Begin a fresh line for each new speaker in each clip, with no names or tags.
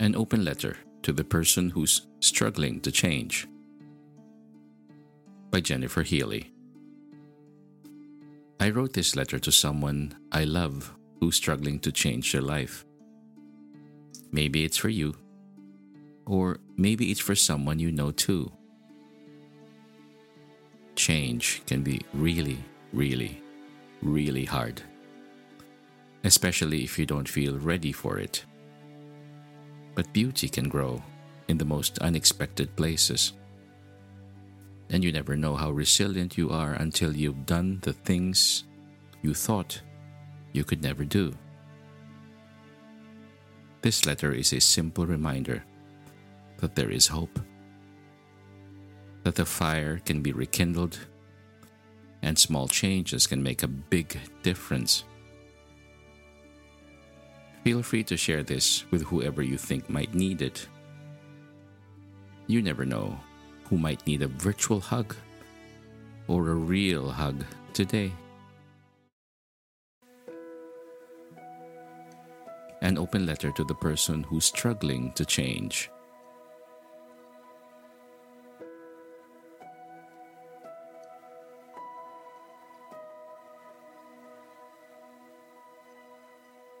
An open letter to the person who's struggling to change. By Jennifer Healy. I wrote this letter to someone I love who's struggling to change their life. Maybe it's for you, or maybe it's for someone you know too. Change can be really, really, really hard, especially if you don't feel ready for it but beauty can grow in the most unexpected places. And you never know how resilient you are until you've done the things you thought you could never do. This letter is a simple reminder that there is hope, that the fire can be rekindled, and small changes can make a big difference. Feel free to share this with whoever you think might need it. You never know who might need a virtual hug or a real hug today. An open letter to the person who's struggling to change.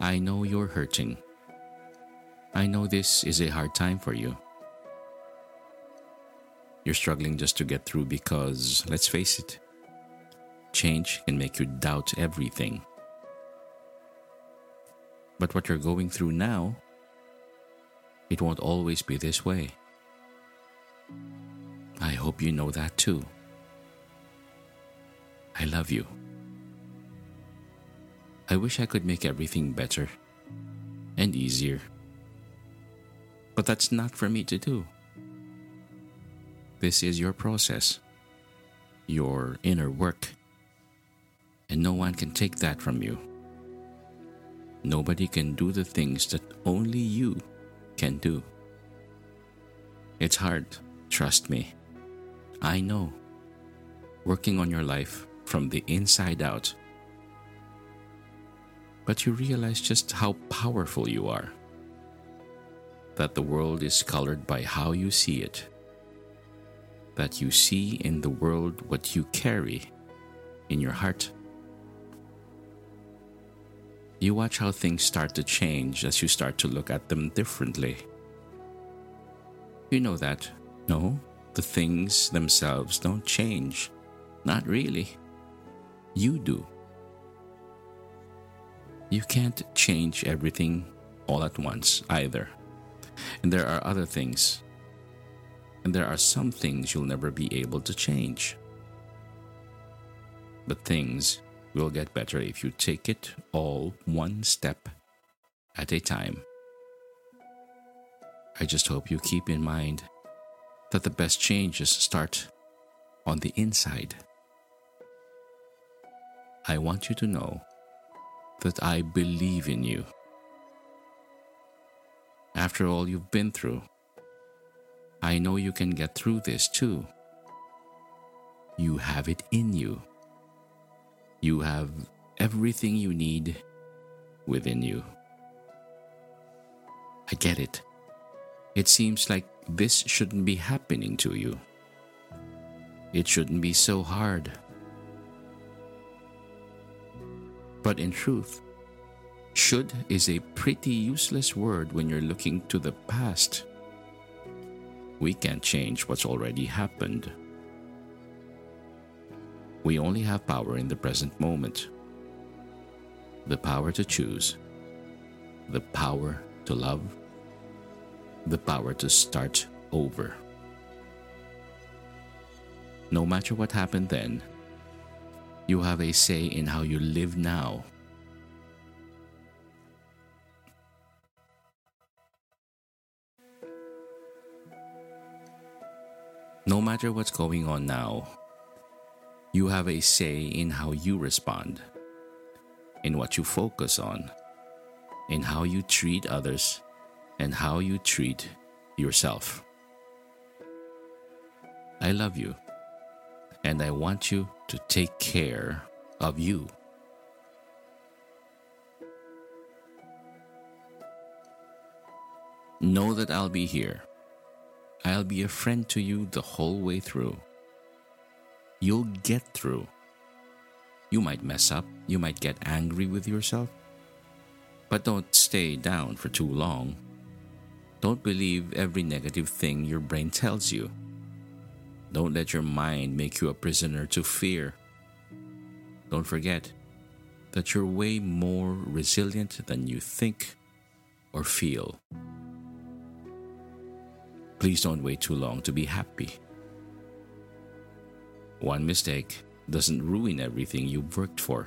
I know you're hurting. I know this is a hard time for you. You're struggling just to get through because, let's face it, change can make you doubt everything. But what you're going through now, it won't always be this way. I hope you know that too. I love you. I wish I could make everything better and easier. But that's not for me to do. This is your process, your inner work, and no one can take that from you. Nobody can do the things that only you can do. It's hard, trust me. I know. Working on your life from the inside out but you realize just how powerful you are. That the world is colored by how you see it. That you see in the world what you carry in your heart. You watch how things start to change as you start to look at them differently. You know that, no, the things themselves don't change. Not really. You do. You can't change everything all at once either. And there are other things. And there are some things you'll never be able to change. But things will get better if you take it all one step at a time. I just hope you keep in mind that the best changes start on the inside. I want you to know that I believe in you. After all you've been through, I know you can get through this too. You have it in you. You have everything you need within you. I get it. It seems like this shouldn't be happening to you. It shouldn't be so hard. But in truth, should is a pretty useless word when you're looking to the past. We can't change what's already happened. We only have power in the present moment the power to choose, the power to love, the power to start over. No matter what happened then, you have a say in how you live now. No matter what's going on now, you have a say in how you respond, in what you focus on, in how you treat others, and how you treat yourself. I love you and I want you to take care of you. Know that I'll be here. I'll be a friend to you the whole way through. You'll get through. You might mess up, you might get angry with yourself, but don't stay down for too long. Don't believe every negative thing your brain tells you. Don't let your mind make you a prisoner to fear. Don't forget that you're way more resilient than you think or feel. Please don't wait too long to be happy. One mistake doesn't ruin everything you've worked for.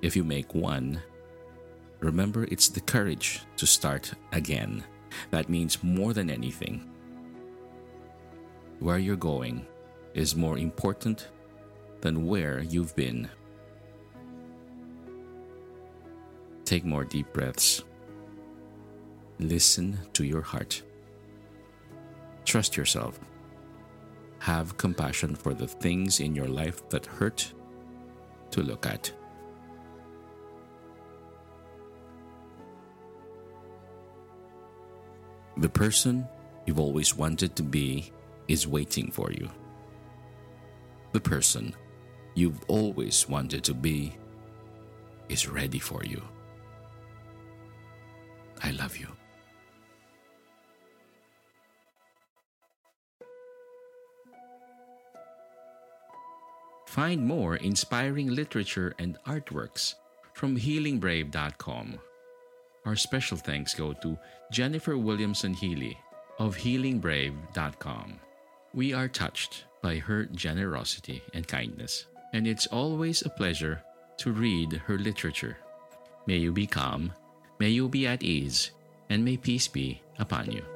If you make one, remember it's the courage to start again. That means more than anything where you're going is more important than where you've been. Take more deep breaths. Listen to your heart. Trust yourself. Have compassion for the things in your life that hurt to look at. The person you've always wanted to be is waiting for you. The person you've always wanted to be is ready for you. I love you. Find more inspiring literature and artworks from healingbrave.com. Our special thanks go to Jennifer Williamson Healy of healingbrave.com. We are touched by her generosity and kindness, and it's always a pleasure to read her literature. May you be calm, may you be at ease, and may peace be upon you.